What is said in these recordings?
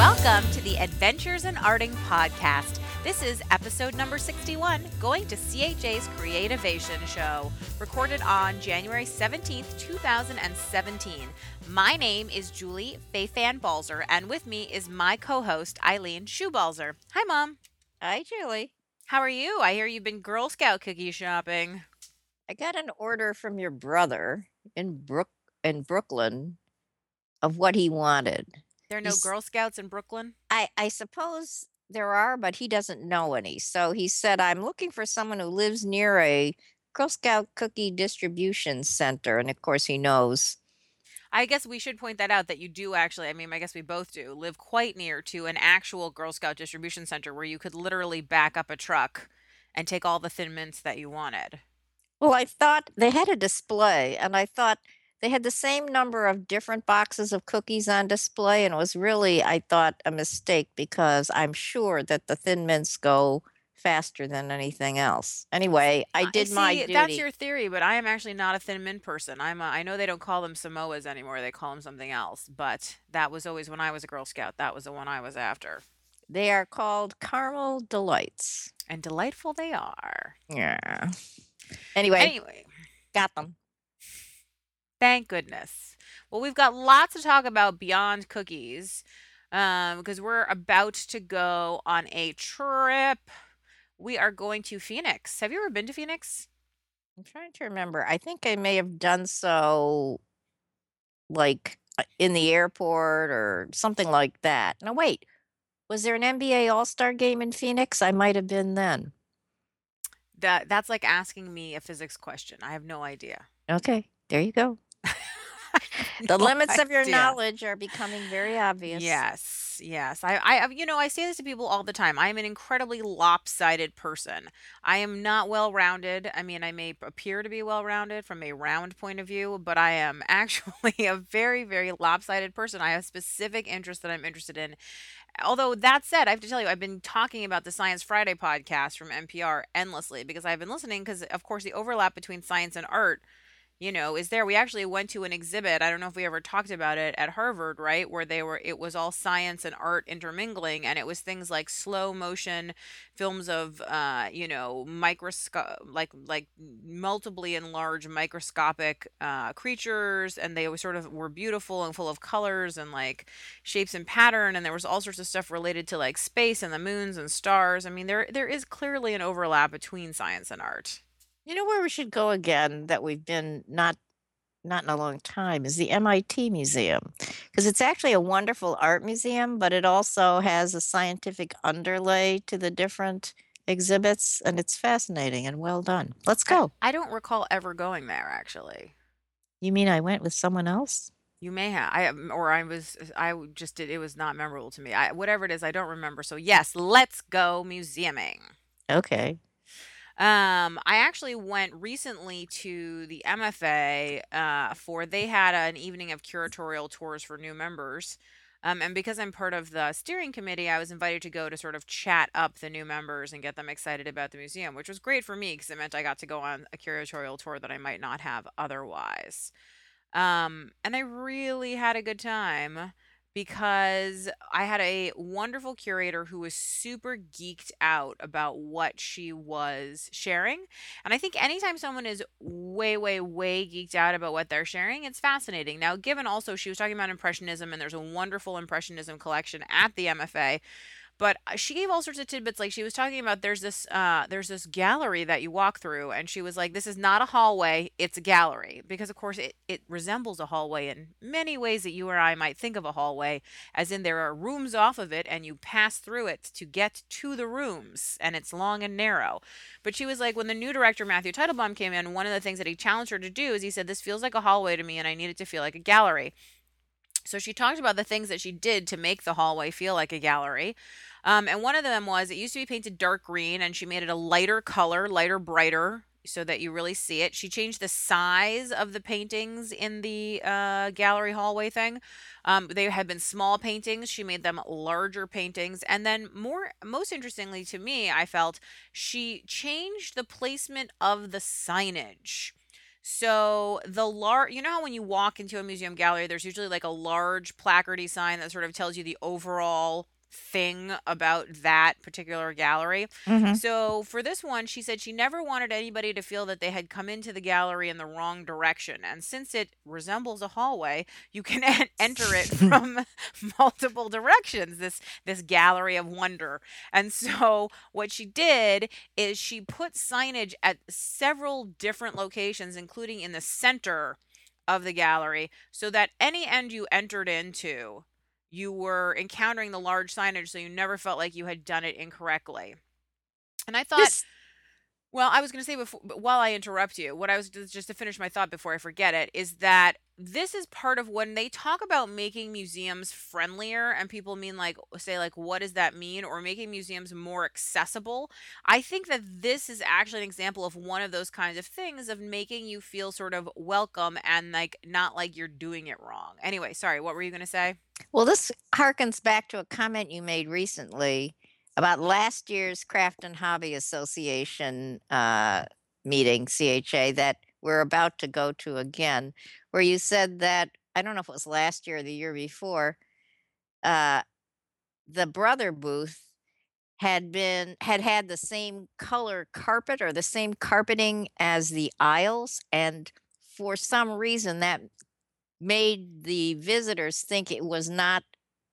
Welcome to the Adventures in Arting podcast. This is episode number 61, going to CHA's Creativation show, recorded on January 17th, 2017. My name is Julie Fei-Fan Balzer, and with me is my co host, Eileen Schubalzer. Hi, Mom. Hi, Julie. How are you? I hear you've been Girl Scout cookie shopping. I got an order from your brother in Brook in Brooklyn of what he wanted. There are no He's- Girl Scouts in Brooklyn? I I suppose there are, but he doesn't know any. So he said, "I'm looking for someone who lives near a Girl Scout cookie distribution center." And of course, he knows. I guess we should point that out that you do actually, I mean, I guess we both do, live quite near to an actual Girl Scout distribution center where you could literally back up a truck and take all the thin mints that you wanted. Well, I thought they had a display, and I thought they had the same number of different boxes of cookies on display, and it was really, I thought, a mistake because I'm sure that the Thin Mints go faster than anything else. Anyway, I did my duty. that's your theory, but I am actually not a thin mint person. I'm a, I know they don't call them Samoas anymore; they call them something else. But that was always when I was a Girl Scout. That was the one I was after, They are called Caramel Delights. and delightful they are. Yeah. Anyway, Anyway, got them. Thank goodness. Well, we've got lots to talk about beyond cookies um, because we're about to go on a trip. We are going to Phoenix. Have you ever been to Phoenix? I'm trying to remember. I think I may have done so like uh, in the airport or something like that. No, wait. Was there an NBA All Star game in Phoenix? I might have been then. That that's like asking me a physics question. I have no idea. Okay, there you go. The No limits of your idea. knowledge are becoming very obvious. Yes, yes. I, I, you know, I say this to people all the time. I am an incredibly lopsided person. I am not well rounded. I mean, I may appear to be well rounded from a round point of view, but I am actually a very, very lopsided person. I have specific interests that I'm interested in. Although that said, I have to tell you, I've been talking about the Science Friday podcast from NPR endlessly because I've been listening because, of course, the overlap between science and art you know, is there. We actually went to an exhibit. I don't know if we ever talked about it at Harvard, right? Where they were, it was all science and art intermingling, and it was things like slow motion films of, uh, you know, microscope, like like multiply enlarged microscopic uh, creatures, and they sort of were beautiful and full of colors and like shapes and pattern, and there was all sorts of stuff related to like space and the moons and stars. I mean, there there is clearly an overlap between science and art. You know where we should go again that we've been not not in a long time is the MIT Museum because it's actually a wonderful art museum, but it also has a scientific underlay to the different exhibits, and it's fascinating and well done. Let's go. I don't recall ever going there actually. You mean I went with someone else? You may have, I or I was, uh, I just did. It was not memorable to me. I whatever it is, I don't remember. So yes, let's go museuming. Okay. Um, I actually went recently to the MFA uh, for they had an evening of curatorial tours for new members. Um, and because I'm part of the steering committee, I was invited to go to sort of chat up the new members and get them excited about the museum, which was great for me because it meant I got to go on a curatorial tour that I might not have otherwise. Um, and I really had a good time because I had a wonderful curator who was super geeked out about what she was sharing. And I think anytime someone is way, way, way geeked out about what they're sharing, it's fascinating. Now, given also she was talking about Impressionism, and there's a wonderful Impressionism collection at the MFA. But uh, she gave all sorts of tidbits. Like she was talking about there's this uh there's this gallery that you walk through, and she was like, This is not a hallway, it's a gallery. Because of course it, it resembles a hallway in many ways that you or I might think of a hallway, as in there are rooms off of it and you pass through it to get to the rooms, and it's long and narrow. But she was like, when the new director Matthew Teitelbaum came in, one of the things that he challenged her to do is he said, This feels like a hallway to me, and I need it to feel like a gallery. So she talked about the things that she did to make the hallway feel like a gallery. Um, and one of them was it used to be painted dark green, and she made it a lighter color, lighter, brighter, so that you really see it. She changed the size of the paintings in the uh, gallery hallway thing. Um, they had been small paintings. She made them larger paintings, and then more, most interestingly to me, I felt she changed the placement of the signage. So the large, you know how when you walk into a museum gallery, there's usually like a large placardy sign that sort of tells you the overall thing about that particular gallery. Mhm. So for this one, she said she never wanted anybody to feel that they had come into the gallery in the wrong direction. And since it resembles a hallway, you can en- enter it from multiple directions. This this gallery of wonder. And so what she did is she put signage at several different locations, including in the center of the gallery, so that any end you entered into, you were encountering the large signage, so you never felt like you had done it incorrectly. And I thought, This well, I was going to say before, but while I interrupt you, what I was just to finish my thought before I forget it is that this is part of when they talk about making museums friendlier, and people mean like say like what does that mean, or making museums more accessible. I think that this is actually an example of one of those kinds of things of making you feel sort of welcome and like not like you're doing it wrong. Anyway, sorry, what were you going to say? Well, this harkens back to a comment you made recently about last year's Craft and Hobby Association uh, meeting, CHA, that we're about to go to again, where you said that I don't know if it was last year or the year before, uh, the brother booth had been had had the same color carpet or the same carpeting as the aisles, and for some reason that made the visitors think it was not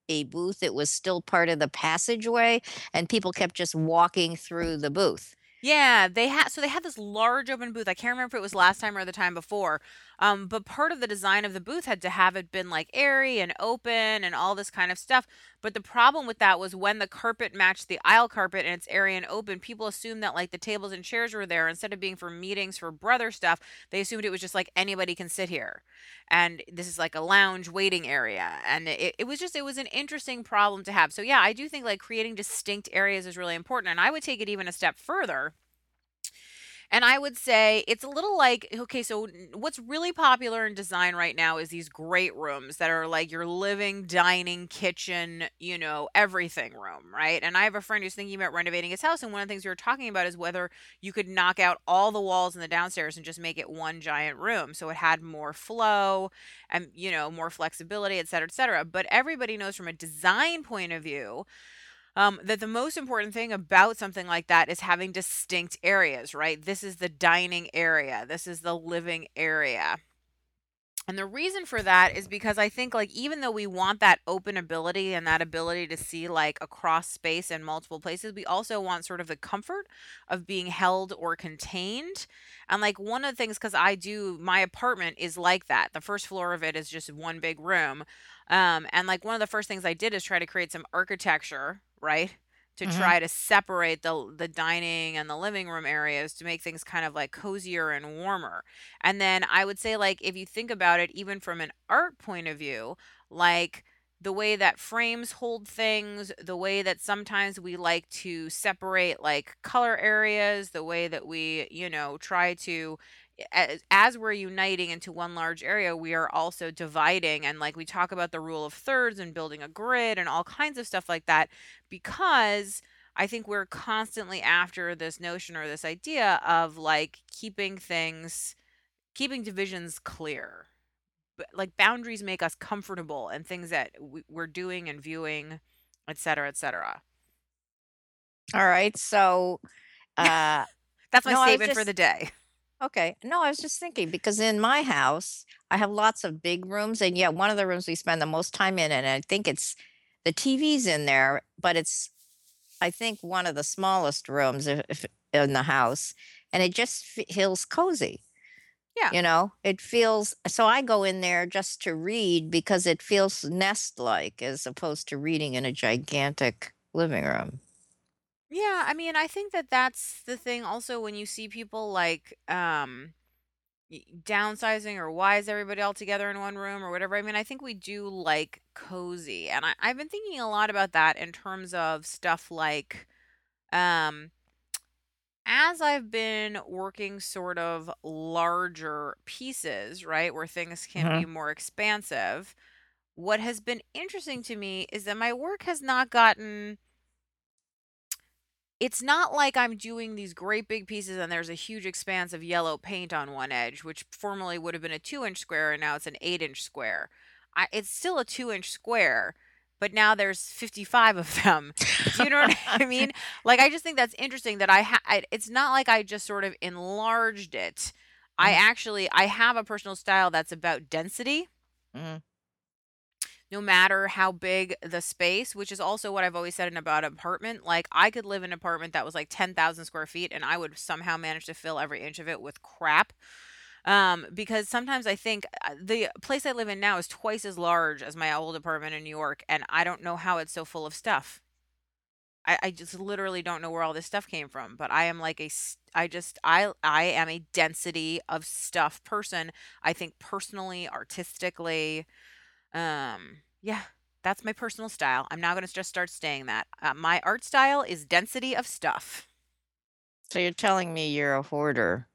a booth, it was still part of the passageway, and people kept just walking through the booth. Yeah, they had so they had this large open booth. I can't remember if it was last time or the time before. Um, but part of the design of the booth had to have it been like airy and open and all this kind of stuff. But the problem with that was when the carpet matched the aisle carpet and it's airy and open, people assumed that like the tables and chairs were there instead of being for meetings for brother stuff. They assumed it was just like anybody can sit here, and this is like a lounge waiting area. And it, it was just it was an interesting problem to have. So yeah, I do think like creating distinct areas is really important. And I would take it even a step further and I would say it's a little like okay, so what's really popular in design right now is these great rooms that are like your living, dining, kitchen, you know, everything room, right? And I have a friend who's thinking about renovating his house, and one of the things we were talking about is whether you could knock out all the walls in the downstairs and just make it one giant room so it had more flow and, you know, more flexibility, et cetera, et cetera. But everybody knows from a design point of view um, that the most important thing about something like that is having distinct areas, right? This is the dining area, this is the living area. And the reason for that is because I think like even though we want that open ability and that ability to see like across space in multiple places, we also want sort of the comfort of being held or contained. And like one of the things cuz I do my apartment is like that. The first floor of it is just one big room. Um and like one of the first things I did is try to create some architecture, right? To Mhm. try to separate the the dining and the living room areas to make things kind of like cozier and warmer. And then I would say, like, if you think about it, even from an art point of view, like the way that frames hold things, the way that sometimes we like to separate like color areas, the way that we, you know, try to, as, as we're uniting into one large area, we are also dividing. And like we talk about the rule of thirds and building a grid and all kinds of stuff like that, because. I think we're constantly after this notion or this idea of like keeping things keeping divisions clear. But like boundaries make us comfortable and things that we, we're doing and viewing, et cetera, et cetera. Alright, so, uh That's my no, statement for the day. Okay. No, I was just thinking because in my house, I have lots of big rooms, and yet one of the rooms we spend the most time in, and I think it's the TV's in there, but it's I think one of the smallest rooms if if in the house, and it just feels cozy. Yeah. You know, it feels so I go in there just to read because it feels nest-like as opposed to reading in a gigantic living room. Yeah, I mean, I think that that's the thing also when you see people like um y- downsizing or why is everybody all together in one room or whatever. I mean, I think we do like cozy. And I, I've been thinking a lot about that in terms of stuff like um as I've been working sort of larger pieces, right, where things can be Mhm. more expansive, what has been interesting to me is that my work has not gotten It's not like I'm doing these great big pieces and there's a huge expanse of yellow paint on one edge, which formerly would have been a 2-inch square and now it's an 8-inch square. I it's still a 2-inch square, but now there's 55 of them. Do you know what I mean? Like, I just think that's interesting that I ha I it's not like I just sort of enlarged it. I Mhm. actually I have a personal style that's about density Mhm. No matter how big the space, which is also what I've always said in about apartment. Like, I could live in an apartment that was like 10,000 square feet and I would somehow manage to fill every inch of it with crap. Um, because sometimes I think uh, the place I live in now is twice as large as my old apartment in New York, and I don't know how it's so full of stuff. I, I just literally don't know where all this stuff came from, but I am like a, I just, I, I am a density of stuff person. I think personally, artistically, um, yeah, that's my personal style. I'm now gonna just start staying that. Uh, my art style is density of stuff. So you're telling me you're a hoarder.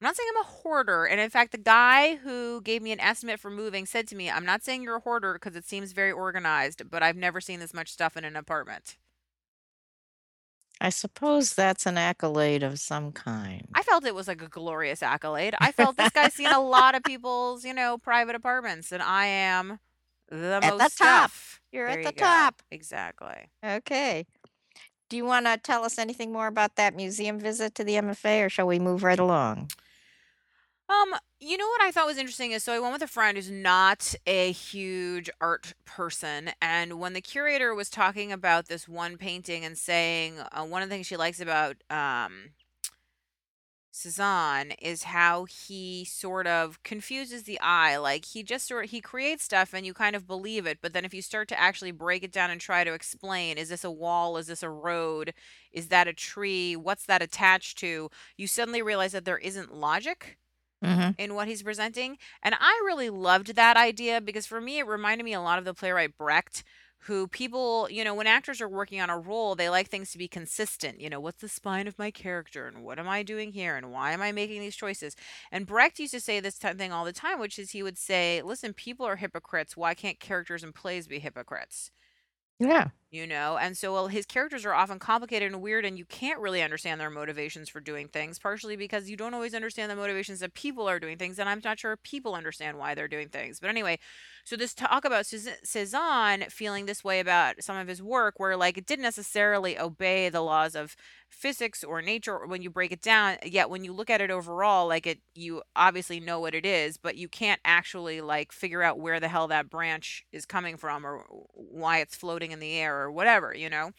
I'm not saying I'm a hoarder, and in fact, the guy who gave me an estimate for moving said to me, "I'm not saying you're a hoarder because it seems very organized, but I've never seen this much stuff in an apartment." I suppose that's an accolade of some kind. I felt it was like a glorious accolade. I felt this guy's seen a lot of people's, you know, private apartments, and I am the At the most top. stuff. You're There at the you go. top. Exactly. Okay. Do you wanna tell us anything more about that museum visit to the MFA, or shall we move right along? Um, you know what I thought was interesting is so I went with a friend who's not a huge art person, and when the curator was talking about this one painting and saying uh, one of the things she likes about um Cezanne is how he sort of confuses the eye. Like he just sort he creates stuff and you kind of believe it, but then if you start to actually break it down and try to explain, is this a wall? Is this a road? Is that a tree? What's that attached to? You suddenly realize that there isn't logic Mhm. in what he's presenting. And I really loved that idea because for me, it reminded me a lot of the playwright Brecht, who people, you know, when actors are working on a role, they like things to be consistent. You know, what's the spine of my character and what am I doing here and why am I making these choices? And Brecht used to say this type thing all the time, which is he would say, listen, people are hypocrites. Why can't characters in plays be hypocrites? Yeah. You know and so well, his characters are often complicated and weird and you can't really understand their motivations for doing things partially because you don't always understand the motivations that people are doing things and i'm not sure people understand why they're doing things. But anyway so this talk about cezanne feeling this way about some of his work where like it didn't necessarily obey the laws of physics or nature when you break it down yet when you look at it overall like it you obviously know what it is but you can't actually like figure out where the hell that branch is coming from or why it's floating in the air or whatever you know?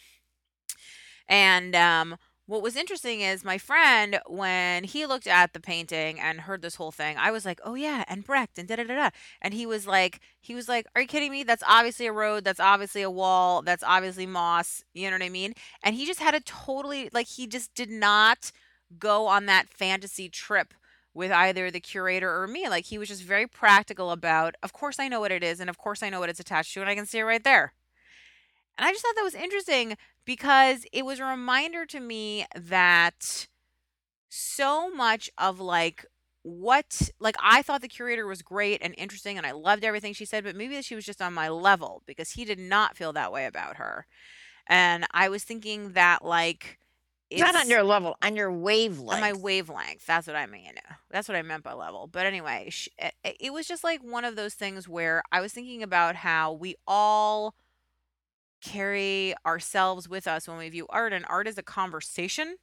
And um what was interesting is my friend when he looked at the painting and heard this whole thing i was like oh yeah and brecht and da da da da. And he was like he was like are you kidding me? That's obviously a road that's obviously a wall that's obviously moss you know what i mean? And he just had a totally like he just did not go on that fantasy trip with either the curator or me like he was just very practical about of course i know what it is and of course i know what it's attached to and i can see it right there and I just thought that was interesting because it was a reminder to me that so much of like what like I thought the curator was great and interesting and I loved everything she said, but maybe she was just on my level because he did not feel that way about her. And I was thinking that like it's Not on your level, on your wavelength. on my wavelength. That's what I mean. That's what I meant by level. But anyway, it was just like one of those things where I was thinking about how we all carry ourselves with us when we view art, and art is a conversation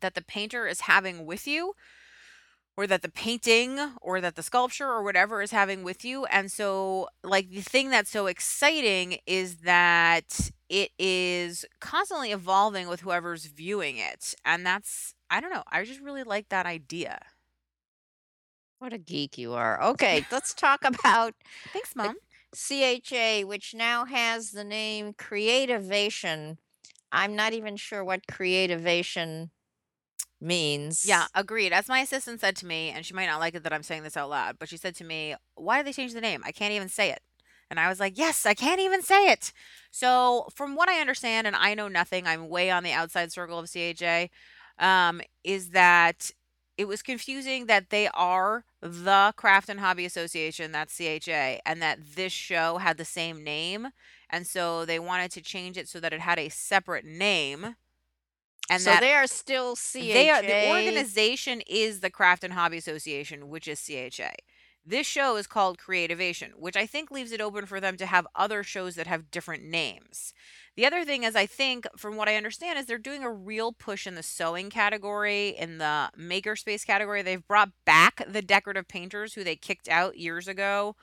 that the painter is having with you, or that the painting or that the sculpture or whatever is having with you. And so, like, the thing that's so exciting is that it is constantly evolving with whoever's viewing it. And that's, I don't know, I just really like that idea. What a geek you are. Okay, let's talk about Thanks, the Mom. CHA, which now has the name Creativation. I'm not even sure what Creativation means. Yeah, agreed. As my assistant said to me, and she might not like it that I'm saying this out loud, but she said to me, Why did they change the name? I can't even say it. And I was like, Yes, I can't even say it. So, from what I understand, and I know nothing, I'm way on the outside circle of CHA, um, is that it was confusing that they are the Craft and Hobby Association, that's CHA, and that this show had the same name. And so they wanted to change it so that it had a separate name And So they are still they are the organization is the Craft and Hobby Association, which is CHA. This show is called Creativation, which I think leaves it open for them to have other shows that have different names. The other thing is, I think, from what I understand, is they're doing a real push in the sewing category, in the makerspace category. They've brought back the decorative painters who they kicked out years ago.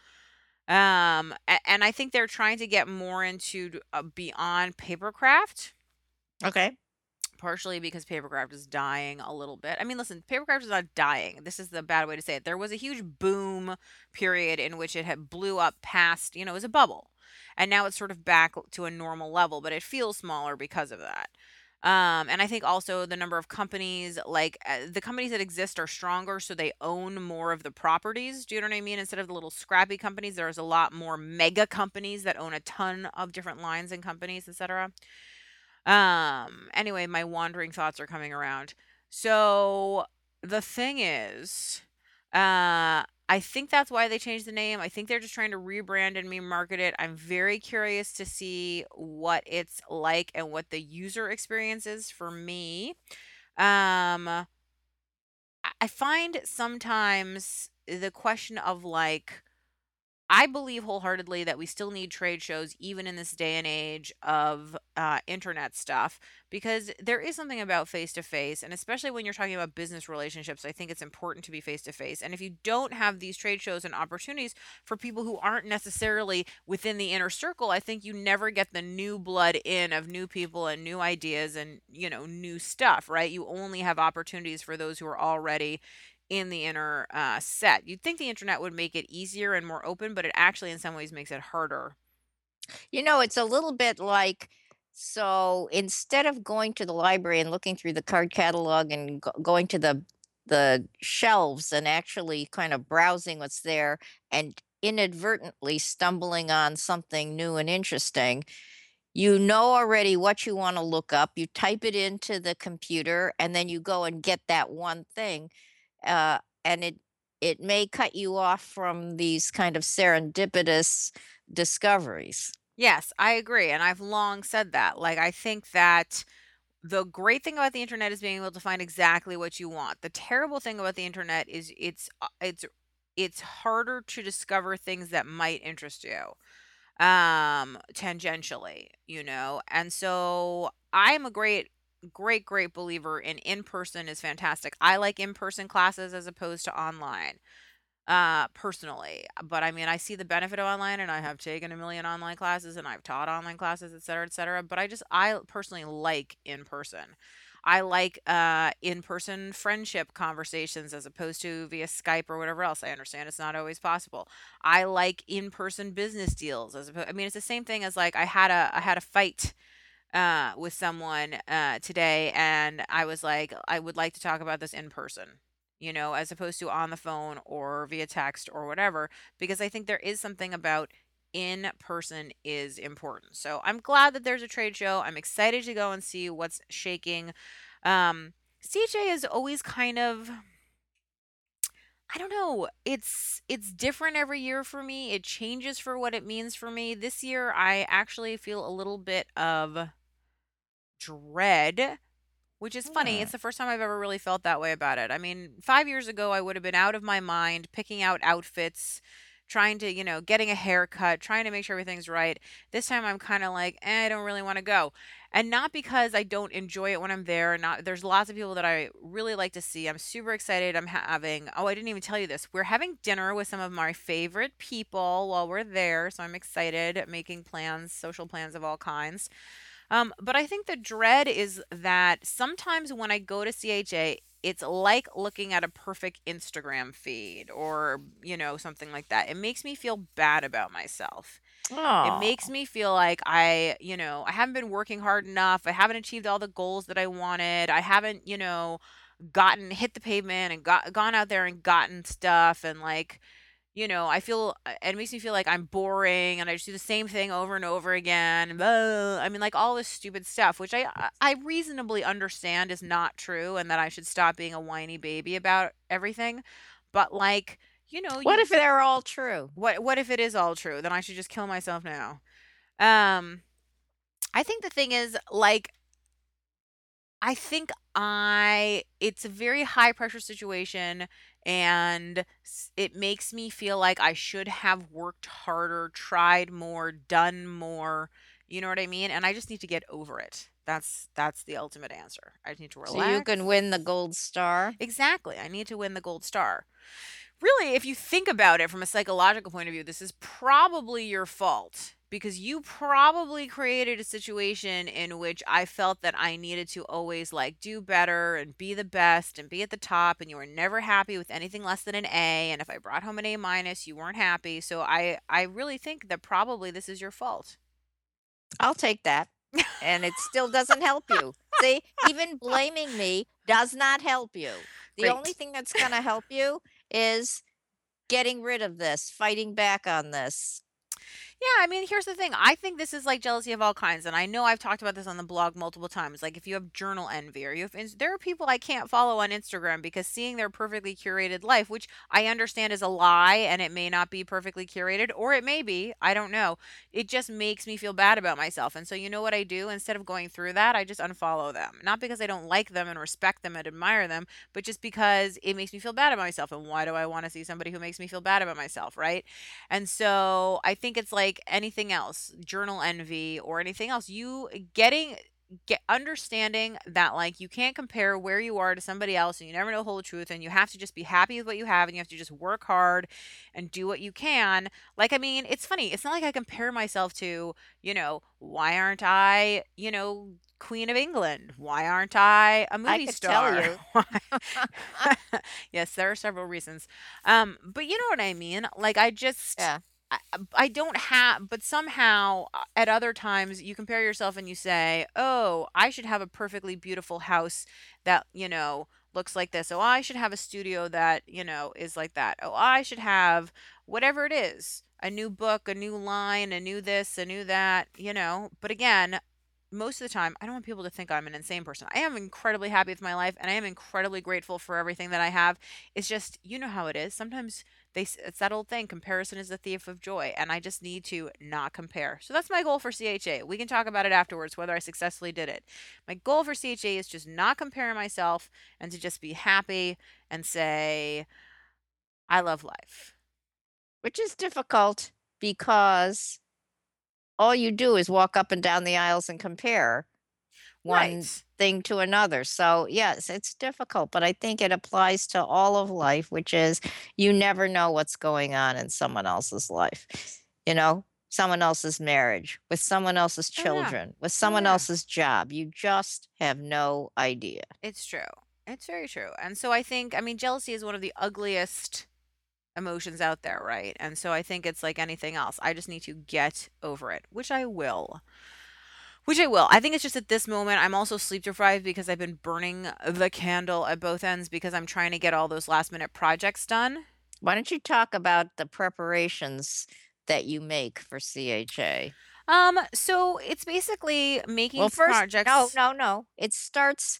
Um, and I think they're trying to get more into uh, beyond papercraft Okay. partially because papercraft is dying a little bit. I mean, listen, papercraft is not dying. This is the bad way to say it. There was a huge boom period in which it had blew up past, you know, it was a bubble. And now it's sort of back to a normal level, but it feels smaller because of that. Um, and I think also the number of companies, like uh, the companies that exist are stronger, so they own more of the properties. Do you know what I mean? Instead of the little scrappy companies, there's a lot more mega companies that own a ton of different lines and companies, etc. Um, anyway, my wandering thoughts are coming around. So the thing is, uh, I think that's why they changed the name. I think they're just trying to rebrand and remarket it. I'm very curious to see what it's like and what the user experience is for me. Um, I find sometimes the question of like I believe wholeheartedly that we still need trade shows even in this day and age of uh, internet stuff because there is something about face to face. And especially when you're talking about business relationships, I think it's important to be face to face. And if you don't have these trade shows and opportunities for people who aren't necessarily within the inner circle, I think you never get the new blood in of new people and new ideas and, you know, new stuff, right? You only have opportunities for those who are already in the inner uh, set. You'd think the internet would make it easier and more open, but it actually, in some ways, makes it harder. You know, it's a little bit like so instead of going to the library and looking through the card catalog and go going to the the shelves and actually kind of browsing what's there and inadvertently stumbling on something new and interesting, you know already what you wanna look up, you type it into the computer, and then you go and get that one thing, uh, and it it may cut you off from these kind of serendipitous discoveries. Yes, I agree. And I've long said that. Like, I think that the great thing about the internet is being able to find exactly what you want. The terrible thing about the internet is it's uh, it's it's harder to discover things that might interest you um tangentially you know and so i'm a great great great believer in in person is fantastic. I like in person classes as opposed to online uh personally but i mean i see the benefit of online and i have taken a million online classes and i've taught online classes et cetera et cetera but i just i personally like in person. I like uh in person friendship conversations as opposed to via skype or whatever else. I understand it's not always possible. I like in person business deals as opposed i mean it's the same thing as like i had a i had a fight uh with someone uh today and I was like I would like to talk about this in person you know as opposed to on the phone or via text or whatever because I think there is something about in person is important. So I'm glad that there's a trade show. I'm excited to go and see what's shaking. Um CHA is always kind of I don't know. It's it's different every year for me. It changes for what it means for me. This year I actually feel a little bit of dread, which is funny. It's the first time I've ever really felt that way about it. I mean, 5 years ago, I would have been out of my mind picking out outfits, trying to, you know, getting a haircut, trying to make sure everything's right. This time I'm kind of like, eh, I don't really want to go. And not because I don't enjoy it when I'm there. Not there's lots of people that I really like to see. I'm super excited. I'm having oh, I didn't even tell you this. We're having dinner with some of my favorite people while we're there. So I'm excited, making plans, social plans of all kinds. Um, but I think the dread is that sometimes when I go to CHA, it's like looking at a perfect Instagram feed or, you know, something like that. It makes me feel bad about myself. It makes me feel like I, you know, I haven't been working hard enough. I haven't achieved all the goals that I wanted. I haven't, you know, gotten hit the pavement and got gone out there and gotten stuff and like you know, I feel uh, it makes me feel like I'm boring and I just do the same thing over and over again. blah, I mean, like all this stupid stuff, which I I I reasonably understand is not true and that I should stop being a whiny baby about everything. But like, you know, What you if they're all true? what what if it is all true? Then I should just kill myself now. Um, I think the thing is like I think I it's a very high pressure situation and s- it makes me feel like I should have worked harder, tried more, done more. You know what I mean? And I just need to get over it. That's that's the ultimate answer. I just need to So you relax. can win the gold star. Exactly. I need to win the gold star. Really, if you think about it from a psychological point of view, this is probably your fault because you probably created a situation in which I felt that I needed to always like do better and be the best and be at the top and you were never happy with anything less than an A and if I brought home an A minus, you weren't happy. So I I really think that probably this is your fault. I'll take that. And it still doesn't help you. See, even blaming me does not help you. The only thing that's going to help you is getting rid of this, fighting back on this. Yeah, I mean, here's the thing. I think this is like jealousy of all kinds, and I know I've talked about this on the blog multiple times. Like, if you have journal envy, or you have, there are people I can't follow on Instagram because seeing their perfectly curated life, which I understand is a lie, and it may not be perfectly curated, or it may be, I don't know. It just makes me feel bad about myself, and so you know what I do? Instead of going through that, I just unfollow them. Not because I don't like them and respect them and admire them, but just because it makes me feel bad about myself. And why do I want to see somebody who makes me feel bad about myself, right? And so I think it's like anything else, journal envy or anything else, you getting get understanding that like you can't compare where you are to somebody else and you never know the whole truth and you have to just be happy with what you have and you have to just work hard and do what you can. Like I mean, it's funny. It's not like I compare myself to, you know, why aren't I, you know, Queen of England? Why aren't i a movie tell star? you. Yes, there are several reasons. Um, but you know what I mean? Like I just Yeah. I, I don't have, but somehow uh, at other times you compare yourself and you say, oh, I should have a perfectly beautiful house that, you know, looks like this. Oh, I should have a studio that, you know, is like that. Oh, I should have whatever it is a new book, a new line, a new this, a new that, you know. But again, most of the time, I don't want people to think I'm an insane person. I am incredibly happy with my life and I am incredibly grateful for everything that I have. It's just, you know how it is. Sometimes they it's that old thing, comparison is the thief of joy, and I just need to not compare. So that's my goal for CHA. We can talk about it afterwards whether I successfully did it. My goal for CHA is just not compare myself and to just be happy and say I love life. Which is difficult because all you do is walk up and down the aisles and compare one Right. thing to another. So, yes, it's difficult, but I think it applies to all of life, which is you never know what's going on in someone else's life. You know, someone else's marriage, with someone else's Oh yeah. children, with Oh someone yeah. else's job. You just have no idea. It's true. It's very true. And so I think I mean jealousy is one of the ugliest emotions out there, right? And so I think it's like anything else. I just need to get over it, which I will. Which I will. I think it's just at this moment I'm also sleep deprived because I've been burning the candle at both ends because I'm trying to get all those last minute projects done. Why don't you talk about the preparations that you make for CHA? Um, so it's basically Well, making first, no, no, no. It starts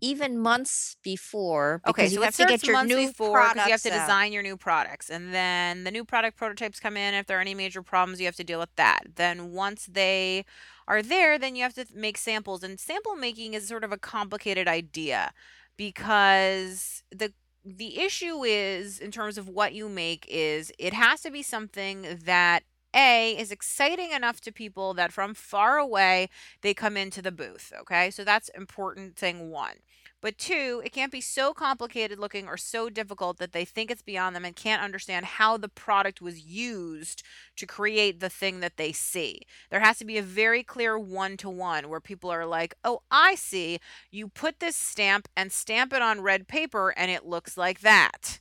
even months before Okay, because so you have to get your new before because you have products to out. design your new products. And then the new product prototypes come in. If there are any major problems, you have to deal with that. Then once they are there, then you have to make samples. And sample making is sort of a complicated idea because the the issue is in terms of what you make is it has to be something that a is exciting enough to people that from far away they come into the booth okay so that's important thing one but two, it can't be so complicated looking or so difficult that they think it's beyond them and can't understand how the product was used to create the thing that they see. There has to be a very clear one to one where people are like, oh, I see. You put this stamp and stamp it on red paper and it looks like that.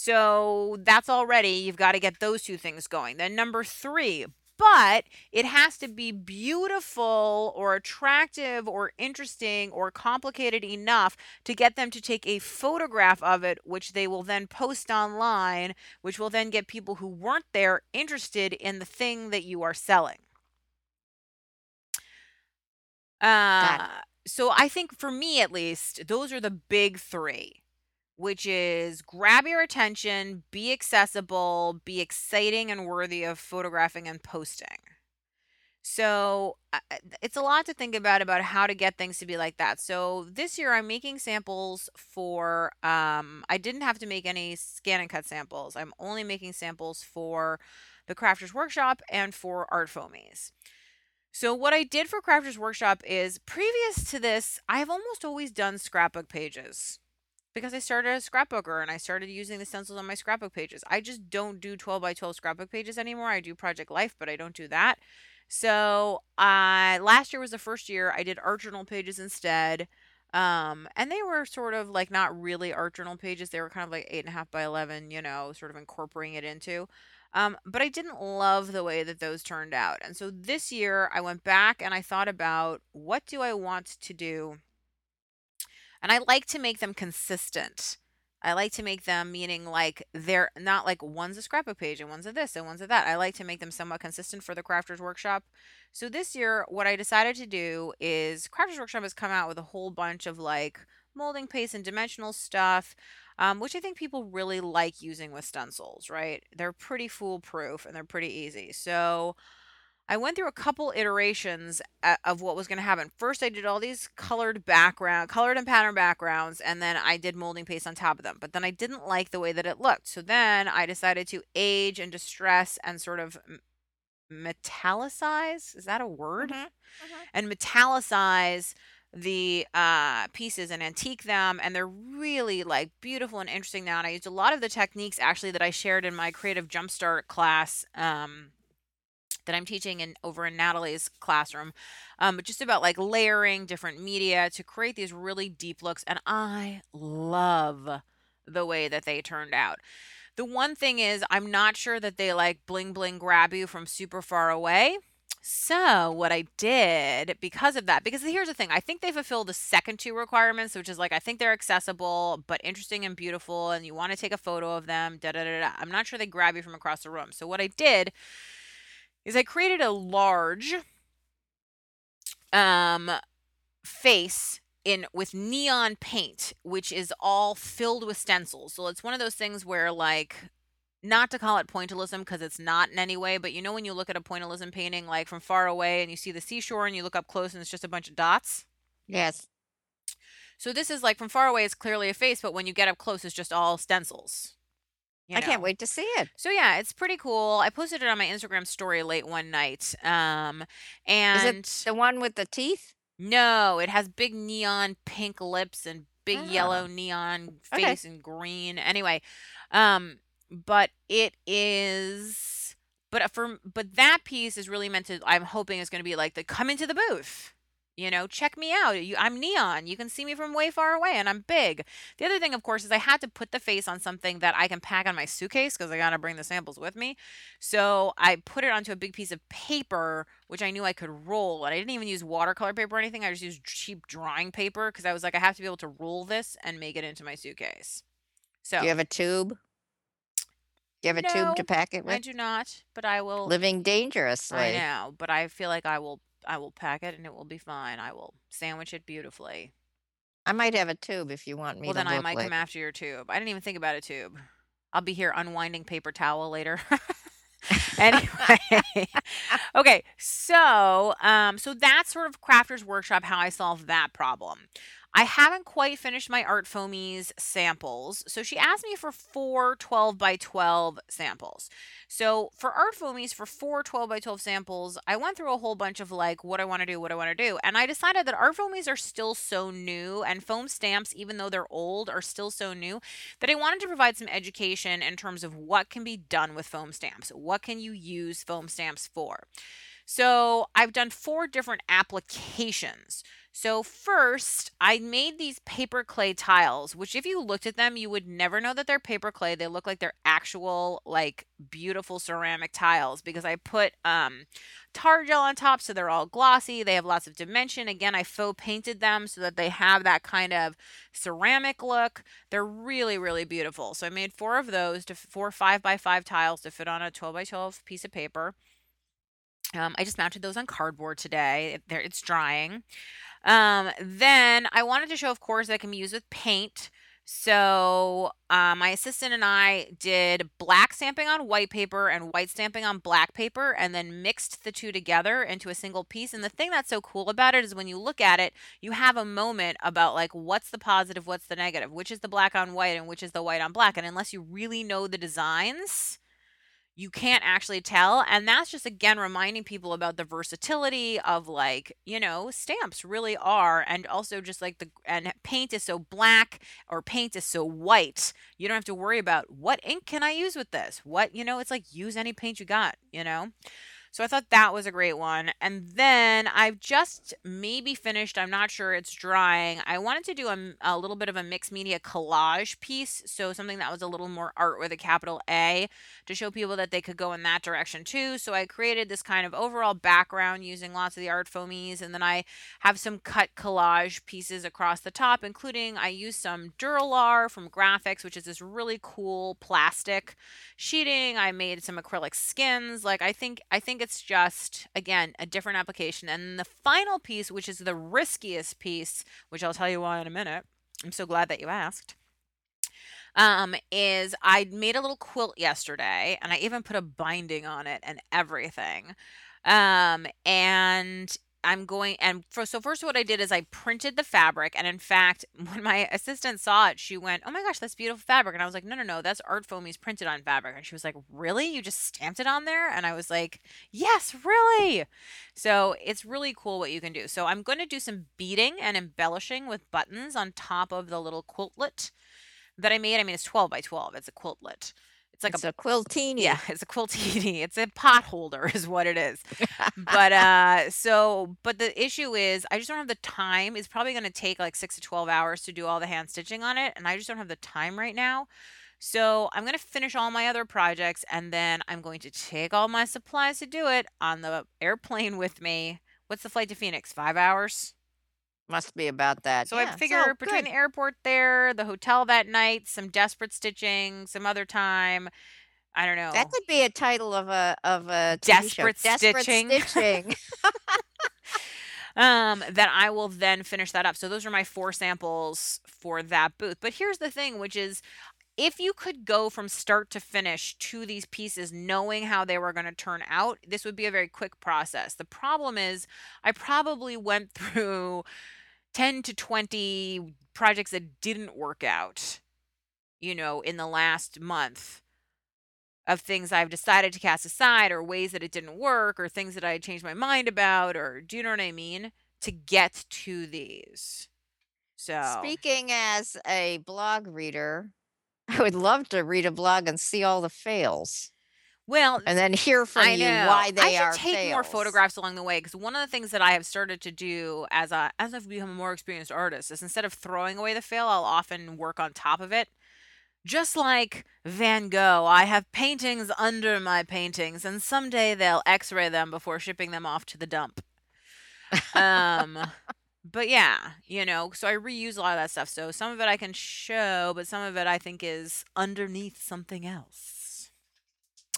So that's already, you've got to get those two things going. Then, number three, but it has to be beautiful or attractive or interesting or complicated enough to get them to take a photograph of it, which they will then post online, which will then get people who weren't there interested in the thing that you are selling. Uh, so I think for me at least, those are the big three which is grab your attention, be accessible, be exciting and worthy of photographing and posting. So it's a lot to think about about how to get things to be like that. So this year I'm making samples for um I didn't have to make any ScanNCut samples. I'm only making samples for the crafters workshop and for art foamies. So what I did for crafters workshop is previous to this, I've almost always done scrapbook pages because I started a scrapbooker and I started using the stencils on my scrapbook pages. I just don't do 12 by 12 scrapbook pages anymore. I do Project Life, but I don't do that. So, I last year was the first year I did art journal pages instead. Um, and they were sort of like not really art journal pages. They were kind of like eight and a half by 11, you know, sort of incorporating it into. Um, but I didn't love the way that those turned out. And so this year I went back and I thought about what do I want to do and I like to make them consistent. I like to make them meaning like they're not like one's a scrapbook page and one's a this and one's a that. I like to make them somewhat consistent for the crafters workshop. So this year what I decided to do is crafters workshop has come out with a whole bunch of like molding paste and dimensional stuff um, which I think people really like using with stencils, right? They're pretty foolproof and they're pretty easy. So I went through a couple iterations of what was going to happen. First, I did all these colored background, colored and pattern backgrounds, and then I did molding paste on top of them. But then I didn't like the way that it looked. So then I decided to age and distress and sort of metallicize. Is that a word? Mhm, mhm. And metallicize the uh, pieces and antique them. And they're really like beautiful and interesting now. And I used a lot of the techniques actually that I shared in my creative jumpstart class. Um, that I'm teaching in over in Nathalie's classroom, um, just about like layering different media to create these really deep looks. And I love the way that they turned out. The one thing is, I'm not sure that they like bling bling grab you from super far away. So, what I did because of that, because here's the thing, I think they fulfill the second two requirements, which is like I think they're accessible but interesting and beautiful, and you want to take a photo of them. Da da da da. I'm not sure they grab you from across the room. So, what I did is I created a large um face in with neon paint, which is all filled with stencils. So it's one of those things where like not to call it pointillism because it's not in any way, but you know when you look at a pointillism painting like from far away and you see the seashore and you look up close and it's just a bunch of dots. Yes. So this is like from far away it's clearly a face, but when you get up close it's just all stencils. You I can't wait to see it. So yeah, it's pretty cool. I posted it on my Instagram story late one night. Um Is it and the one with the teeth? no, it has big neon pink lips and big yellow Oh, neon okay. face and green. Anyway, um but it is but for but that piece is really meant to I'm hoping is going to be like the come into the booth. You know, check me out. You, I'm neon. You can see me from way far away, and I'm big. The other thing, of course, is I had to put the face on something that I can pack on my suitcase because I got to bring the samples with me. So I put it onto a big piece of paper, which I knew I could roll. And I didn't even use watercolor paper or anything. I just used cheap drawing paper because I was like, I have to be able to roll this and make it into my suitcase. So, Do you have a tube? Do you have a tube to pack it with? I do not, but I will. Living dangerously. I know, but I feel like I will. I will pack it and it will be fine. I will sandwich it beautifully. I might have a tube if you want me Well, to then I might come after your tube. I didn't even think about a tube. I'll be here unwinding paper towel later. Anyway, okay, so um, so that's sort of Crafters Workshop how I solved that problem. I haven't quite finished my Art Foamies samples. So she asked me for four 12 by 12 samples. So for Art Foamies, for four 12 by 12 samples, I went through a whole bunch of like what I want to do, what I want to do. And I decided that Art Foamies are still so new and foam stamps, even though they're old, are still so new that I wanted to provide some education in terms of what can be done with foam stamps. What can you use foam stamps for? So I've done four different applications. So first, I made these paper clay tiles, which if you looked at them, you would never know that they're paper clay. They look like they're actual, like beautiful ceramic tiles because I put um, tar gel on top, so they're all glossy. They have lots of dimension. Again, I faux painted them so that they have that kind of ceramic look. They're really, really beautiful. So I made four of those to four five by five tiles to fit on a 12 by 12 piece of paper. Um, I just mounted those on cardboard today. It, it's drying. Um, then I wanted to show, of course, that it can be used with paint. So, uh, my assistant and I did black stamping on white paper and white stamping on black paper and then mixed the two together into a single piece. And the thing that's so cool about it is when you look at it, you have a moment about like what's the positive, what's the negative, which is the black on white and which is the white on black. And unless you really know the designs, you can't actually tell. And that's just again reminding people about the versatility of like, you know, stamps really are. And also just like the, and paint is so black or paint is so white. You don't have to worry about what ink can I use with this? What, you know, it's like use any paint you got, you know? So I thought that was a great one. And then I've just maybe finished, I'm not sure it's drying. I wanted to do a, a little bit of a mixed media collage piece. So something that was a little more art with a capital A to show people that they could go in that direction too. So I created this kind of overall background using lots of the art foamies. And then I have some cut collage pieces across the top, including I used some Duralar from Grafix, which is this really cool plastic sheeting. I made some acrylic skins. Like I think I think it's just again a different application. And the final piece, which is the riskiest piece, which I'll tell you why in a minute. I'm so glad that you asked. Um, is I made a little quilt yesterday and I even put a binding on it and everything. Um, and I'm going and for so first what I did is I printed the fabric and in fact when my assistant saw it she went oh my gosh that's beautiful fabric. And I was like no no no that's art foamies printed on fabric. And she was like really? You just stamped it on there? And I was like yes really. So it's really cool what you can do. So I'm going to do some beading and embellishing with buttons on top of the little quiltlet that I made. I mean it's 12 by 12 it's a quiltlet it's like a It's a quiltini. yeah, it's a quiltini. It's a pot holder is what it is. But uh so but the issue is I just don't have the time. It's probably going to take like 6 to 12 hours to do all the hand stitching on it and I just don't have the time right now. So I'm going to finish all my other projects and then I'm going to take all my supplies to do it on the airplane with me. What's the flight to Phoenix? 5 hours? Must be about that. So I Yeah, figure so between good. the airport there, the hotel that night, some desperate stitching, some other time, I don't know. That know. could be a title of a of a TV show, Desperate Desperate stitching. Stitching. um, that I will then finish that up. So those are my four samples for that booth. But here's the thing, which is if you could go from start to finish to these pieces knowing how they were going to turn out, this would be a very quick process. The problem is I probably went through 10 to 20 projects that didn't work out, you know, in the last month of things I've decided to cast aside or ways that it didn't work or things that I changed my mind about or do you know what I mean? To get to these. So, Speaking as a blog reader, I would love to read a blog and see all the fails well, and then hear from I you know. why I they should are take more fails. photographs along the way because one of the things that I have started to do as a as I've become a more experienced artist is instead of throwing away the fail, I'll often work on top of it. Just like Van Gogh, I have paintings under my paintings, and someday they'll X-ray them before shipping them off to the dump. Um, but yeah, you know, so I reuse a lot of that stuff. So some of it I can show, but some of it I think is underneath something else.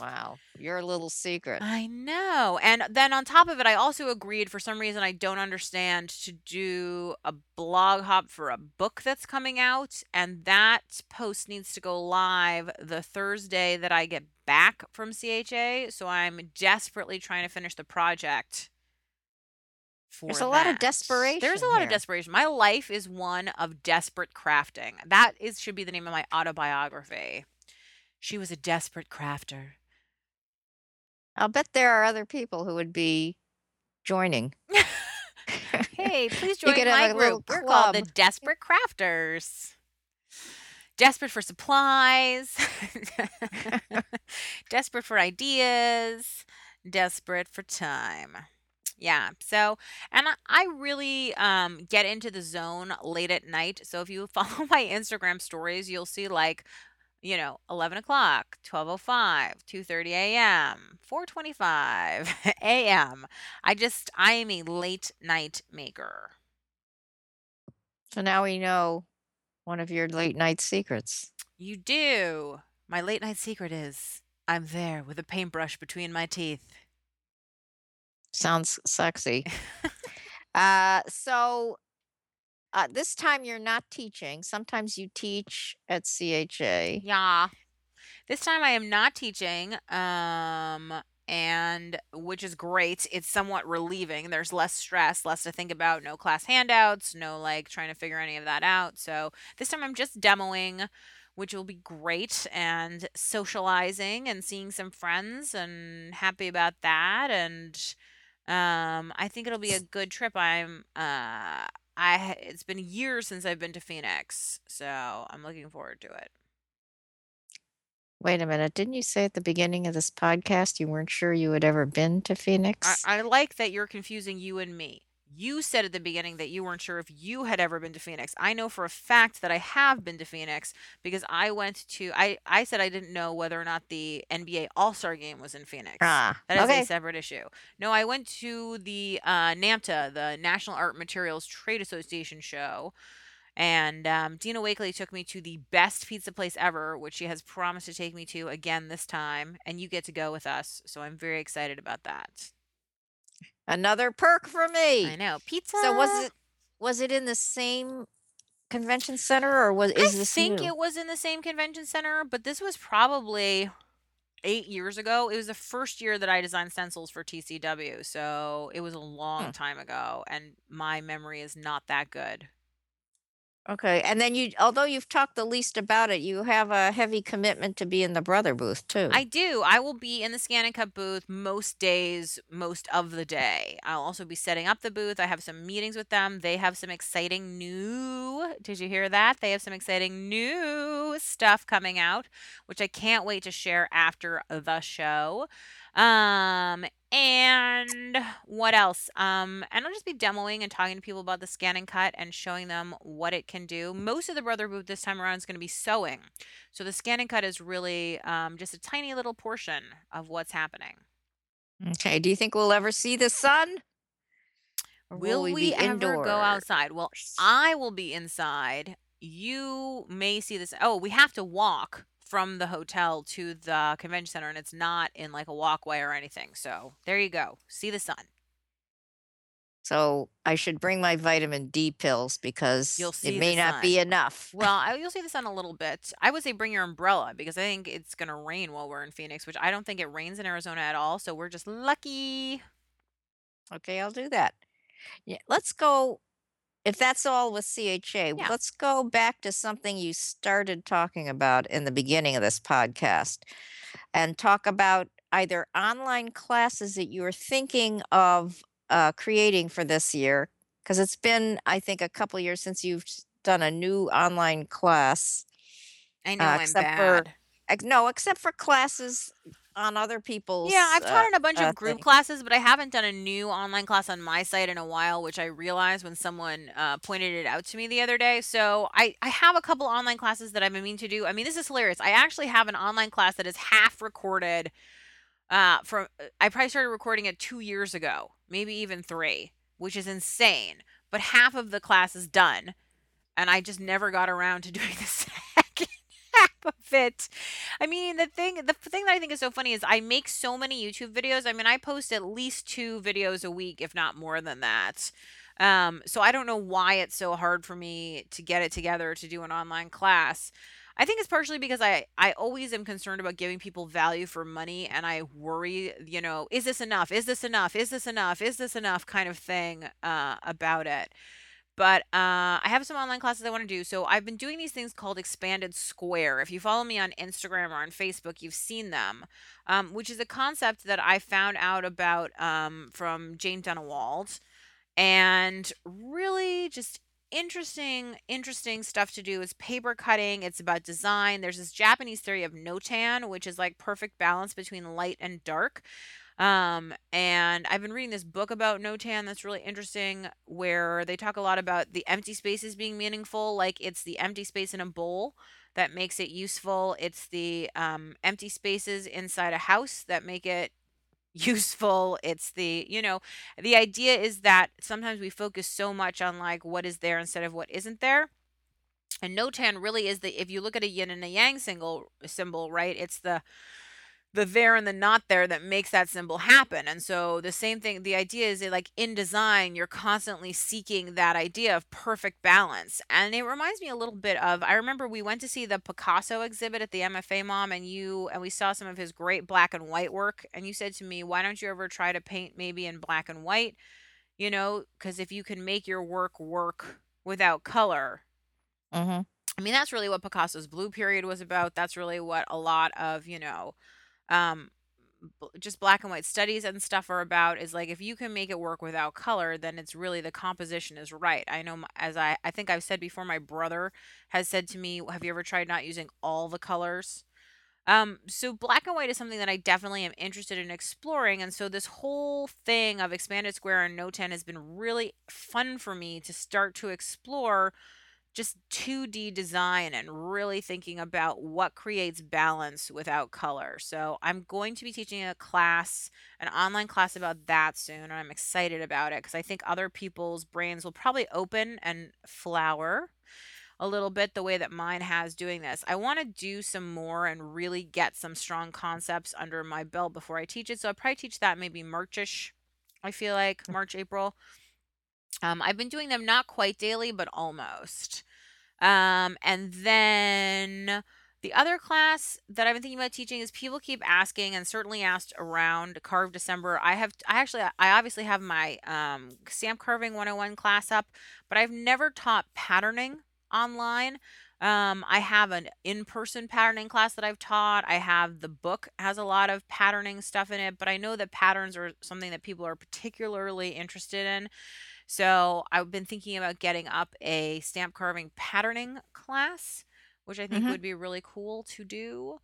Wow, your little secret. I know. And then on top of it, I also agreed for some reason I don't understand to do a blog hop for a book that's coming out. And that post needs to go live the Thursday that I get back from CHA. So I'm desperately trying to finish the project for There's a lot of that. There's a lot of here. desperation. My life is one of desperate crafting. That is should be the name of my autobiography. She was a desperate crafter. I'll bet there are other people who would be joining. Hey, please join my group. We're called the. Desperate Crafters. Desperate for supplies, desperate for ideas, desperate for time. Yeah. So, and I, I really um, get into the zone late at night. So if you follow my Instagram stories, you'll see like, you know, 11 o'clock, 12.05, 2.30 a.m., 4.25 a.m. I just, I am a late night maker. So now we know one of your late night secrets. You do. My late night secret is I'm there with a paintbrush between my teeth. Sounds sexy. Uh, so Uh, this time you're not teaching. Sometimes you teach at CHA. Yeah. This time I am not teaching, um, and which is great. It's somewhat relieving. There's less stress, less to think about, no class handouts, no like trying to figure any of that out. So this time I'm just demoing, which will be great, and socializing and seeing some friends and happy about that. And um, I think it'll be a good trip. I'm uh I it's been years since I've been to Phoenix, so I'm looking forward to it. Wait a minute, didn't you say at the beginning of this podcast you weren't sure you had ever been to I, Phoenix? I like that you're confusing you and me. You said at the beginning that you weren't sure if you had ever been to Phoenix. I know for a fact that I have been to Phoenix because I went to I I said I didn't know whether or not the NBA All-Star game was in Phoenix. Ah, That is a separate issue. No, I went to the uh, NAMTA, the National Art Materials Trade Association show, and um, Dina Wakley took me to the best pizza place ever, which she has promised to take me to again this time, and you get to go with us. So I'm very excited about that. Another perk for me. I know. So was it was it in the same convention center or was I this think new? it was in the same convention center, but this was probably 8 years ago. It was the first year that I designed stencils for TCW, so it was a Hmm. long time ago, and my memory is not that good. Okay, and then you although you've talked the least about it, you have a heavy commitment to be in the brother booth too. I do. I will be in the ScanNCut booth most days, most of the day. I'll also be setting up the booth. I have some meetings with them. They have some exciting new. Did you hear that? They have some exciting new stuff coming out, which I can't wait to share after the show. Um, and what else? Um, and I'll just be demoing and talking to people about the ScanNCut and showing them what it can do. Most of the brother booth this time around is going to be sewing. So the ScanNCut is really um, just a tiny little portion of what's happening. Okay, do you think we'll ever see the sun? Or will Will we we ever go outside? Well, I will be inside. You may see this. Oh, we have to walk from the hotel to the convention center, and it's not in like a walkway or anything. So there you go. See the sun. So I should bring my vitamin D pills because You'll it see may the not be sun. enough. Well, I, you'll see the sun a little bit. I would say bring your umbrella because I think it's going to rain while we're in Phoenix, which I don't think it rains in Arizona at all. So we're just lucky. Okay, I'll do that. Yeah, let's go if that's all with CHA, Yeah. let's go back to something you started talking about in the beginning of this podcast and talk about either online classes that you are thinking of uh, creating for this year. Because it's been, I think, a couple years since you've s- done a new online class, I know uh, I'm except for bad. ex- no, except for classes on other people's Yeah, I've taught uh, in a bunch uh, of group thing. classes, but I haven't done a new online class on my site in a while, which I realized when someone uh, pointed it out to me the other day. So I, I have a couple online classes that I've been meaning to do. I mean, this is hilarious. I actually have an online class that is half recorded. Uh, from uh, I probably started recording it two years ago, maybe even three, which is insane. But half of the class is done, and I just never got around to doing half of it. I mean, the thing the thing that I think is so funny is I make so many YouTube videos. I mean, I post at least two videos a week, if not more than that. Um, so I don't know why it's so hard for me to get it together to do an online class. I think it's partially because I I always am concerned about giving people value for money and I worry, you know, is this enough? Is this enough? Is this enough? Is this enough kind of thing uh about it. But uh, I have some online classes I want to do. So I've been doing these things called Expanded Square. If you follow me on Instagram or on Facebook, you've seen them, um, which is a concept that I found out about um, from Jane Dunnewold and really just interesting interesting stuff to do is paper cutting it's about design there's this japanese theory of notan which is like perfect balance between light and dark um, and I've been reading this book about Notan that's really interesting, where they talk a lot about the empty spaces being meaningful. Like it's the empty space in a bowl that makes it useful. It's the um, empty spaces inside a house that make it useful. It's the, you know, the idea is that sometimes we focus so much on like what is there instead of what isn't there. And Notan really is the, if you look at a yin and a yang single symbol, right? It's the the there and the not there that makes that symbol happen. And so the same thing, the idea is that like in design, you're constantly seeking that idea of perfect balance. And it reminds me a little bit of I remember we went to see the Picasso exhibit at the MFA Mom and you and we saw some of his great black and white work and you said to me, "Why don't you ever try to paint maybe in black and white?" You know, cuz if you can make your work work without color, Mhm. I mean, that's really what Picasso's blue period was about. That's really what a lot of, you know, um just black and white studies and stuff are about is like if you can make it work without color then it's really the composition is right. I know as i i think i've said before my brother has said to me have you ever tried not using all the colors? Um so black and white is something that i definitely am interested in exploring and so this whole thing of expanded square and notan has been really fun for me to start to explore just 2D design and really thinking about what creates balance without color. So I'm going to be teaching a class, an online class about that soon, and I'm excited about it because I think other people's brains will probably open and flower a little bit the way that mine has doing this. I want to do some more and really get some strong concepts under my belt before I teach it. So I'll probably teach that maybe Marchish. I feel like mm. March, April. Um, I've been doing them not quite daily, but almost. Um, and then the other class that I've been thinking about teaching is people keep asking and certainly asked around Carve December. I have I actually I obviously have my um stamp carving 101 class up, but I've never taught patterning online. Um, I have an in-person patterning class that I've taught. I have the book has a lot of patterning stuff in it, but I know that patterns are something that people are particularly interested in. So I've been thinking about getting up a stamp carving patterning class, which I think Mhm. would be really cool to do.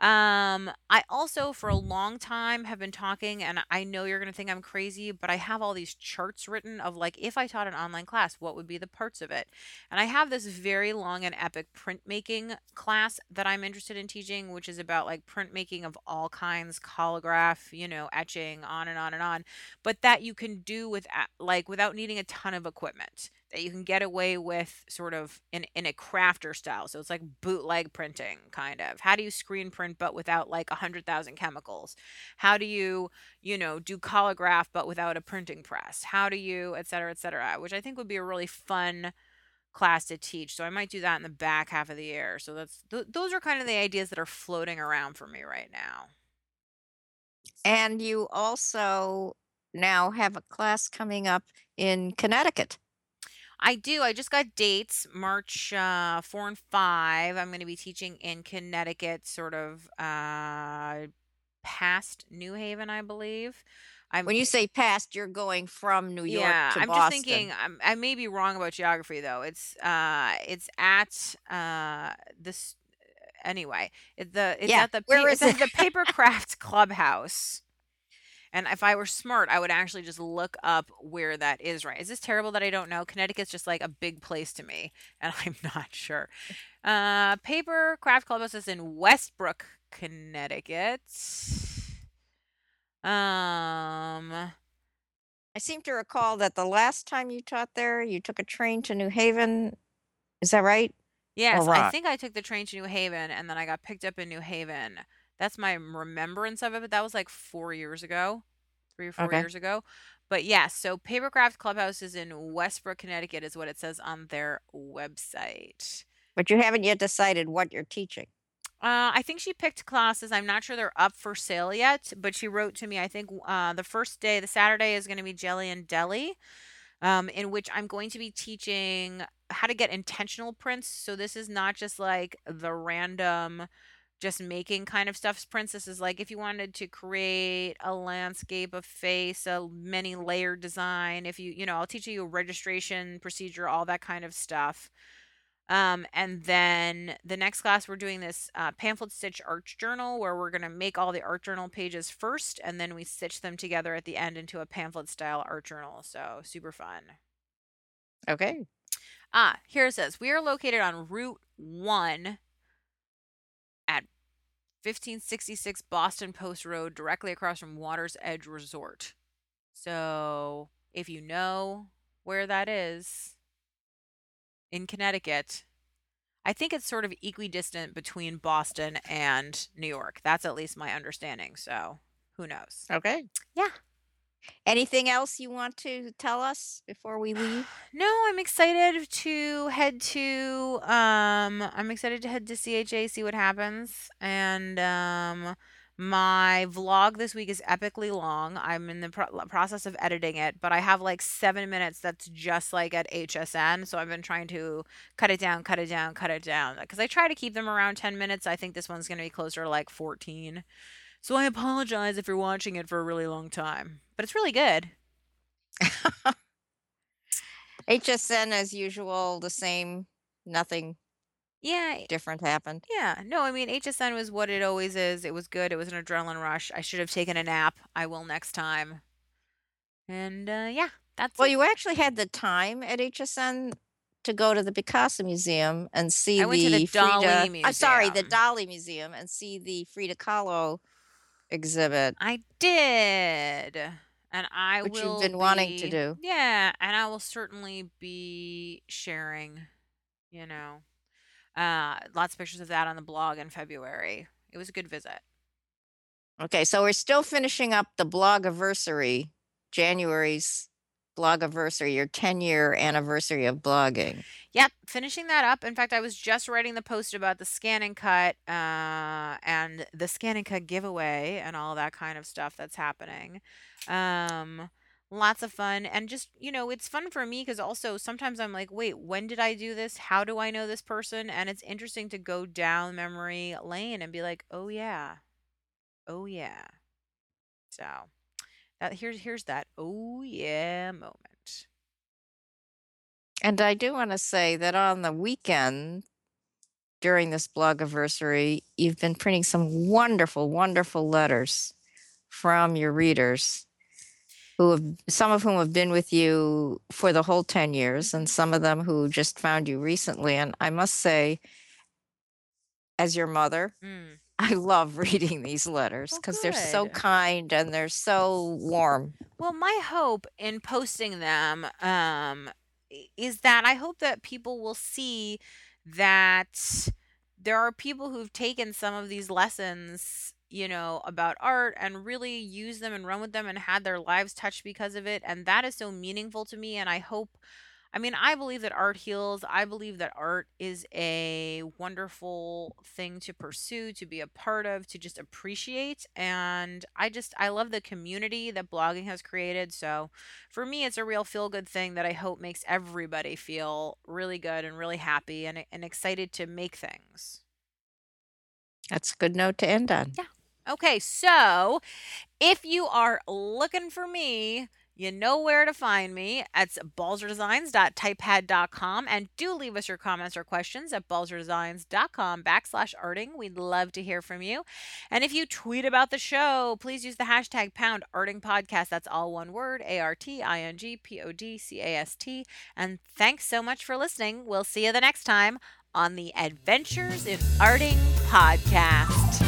Um, I also for a long time have been talking, and I know you're gonna think I'm crazy, but I have all these charts written of like if I taught an online class, what would be the parts of it? And I have this very long and epic printmaking class that I'm interested in teaching, which is about like printmaking of all kinds, collograph, you know, etching, on and on and on, but that you can do with like without needing a ton of equipment that you can get away with sort of in in a crafter style. So it's like bootleg printing kind of. How do you screen print but without like a hundred thousand chemicals? How do you, you know, do collograph but without a printing press? How do you, et cetera, et cetera, which I think would be a really fun class to teach. So I might do that in the back half of the year. So that's th- those are kind of the ideas that are floating around for me right now. And you also now have a class coming up in Connecticut. I do. I just got dates, March uh, 4 and 5. I'm going to be teaching in Connecticut, sort of uh, past New Haven, I believe. I'm, When you say past, you're going from New York yeah, to I'm just Boston. thinking, I'm, I may be wrong about geography though. It's, uh, it's at, uh, this, anyway, it, the, it's Yeah. at the, pa- Where it's is it? at the Papercraft Clubhouse. And if I were smart, I would actually just look up where that is, right? Is this terrible that I don't know? Connecticut's just like a big place to me, and I'm not sure. Uh, Paper Craft Clubhouse is in Westbrook, Connecticut. Um, I seem to recall that the last time you taught there, you took a train to New Haven. Is that right? Or yes, I think I took the train to New Haven, and then I got picked up in New Haven. That's my remembrance of it, but that was like four years ago, three or four Okay. years ago. But yeah, so Papercraft Clubhouse is in Westbrook, Connecticut, is what it says on their website. But you haven't yet decided what you're teaching. Uh, I think she picked classes. I'm not sure they're up for sale yet, but she wrote to me. I think uh, the first day, the Saturday, is going to be Jelly and Deli, um, in which I'm going to be teaching how to get intentional prints. So this is not just like the random, just making kind of stuff prints. This is like if you wanted to create a landscape, a face, a many layered design. If you, you know, I'll teach you a registration procedure, all that kind of stuff. Um, and then the next class, we're doing this uh, pamphlet stitch art journal where we're going to make all the art journal pages first and then we stitch them together at the end into a pamphlet style art journal. So super fun. Okay. Ah, here it says we are located on Route 1 at 1566 Boston Post Road, directly across from Water's Edge Resort. So if you know where that is in Connecticut, I think it's sort of equidistant between Boston and New York. That's at least my understanding. So who knows? Okay. Yeah. Anything else you want to tell us before we leave? No, I'm excited to head to um I'm excited to head to CHA see what happens and um my vlog this week is epically long. I'm in the pro- process of editing it, but I have like 7 minutes that's just like at HSN, so I've been trying to cut it down, cut it down, cut it down because I try to keep them around 10 minutes. I think this one's going to be closer to like 14. So I apologize if you're watching it for a really long time, but it's really good. HSN as usual, the same, nothing Yeah, different happened. yeah. No, I mean HSN was what it always is. It was good. It was an adrenaline rush. I should have taken a nap. I will next time. And uh, yeah, that's Well, it. you actually had the time at HSN to go to the Picasso Museum and see I went to the Frida Dali I'm sorry, the Museum. Dali Museum and see the Frida Kahlo exhibit, I did. And I which will you've been wanting to do. yeah, and I will certainly be sharing, you know, uh lots of pictures of that on the blog in February. It was a good visit. Okay, so we're still finishing up the blog anniversary, January's blog anniversary, your 10-year anniversary of blogging. Yep, finishing that up. In fact, I was just writing the post about the ScanNCut uh, and the ScanNCut giveaway and all that kind of stuff that's happening. Um, lots of fun. And just, you know, it's fun for me because also sometimes I'm like, wait, when did I do this? How do I know this person? And it's interesting to go down memory lane and be like, oh, yeah. Oh, yeah. So that here's here's that oh yeah moment. And I do want to say that on the weekend during this blogiversary, you've been printing some wonderful, wonderful letters from your readers who have some of whom have been with you for the whole 10 years and some of them who just found you recently. And I must say, as your mother, Mm. I love reading these letters Well, because they're so kind and they're so warm. Well, my hope in posting them um, is that I hope that people will see that there are people who've taken some of these lessons, you know, about art and really used them and run with them and had their lives touched because of it. And that is so meaningful to me. And I hope, I mean, I believe that art heals. I believe that art is a wonderful thing to pursue, to be a part of, to just appreciate. And I just, I love the community that blogging has created. So for me, it's a real feel good thing that I hope makes everybody feel really good and really happy and, and excited to make things. That's a good note to end on. Yeah. Okay, so if you are looking for me, you know where to find me. It's balzerdesigns.typepad.com. And do leave us your comments or questions at balzerdesigns.com backslash arting. We'd love to hear from you. And if you tweet about the show, please use the hashtag pound arting podcast. That's all one word A R T I N G P O D C A S T. And thanks so much for listening. We'll see you the next time on the Adventures in Arting podcast.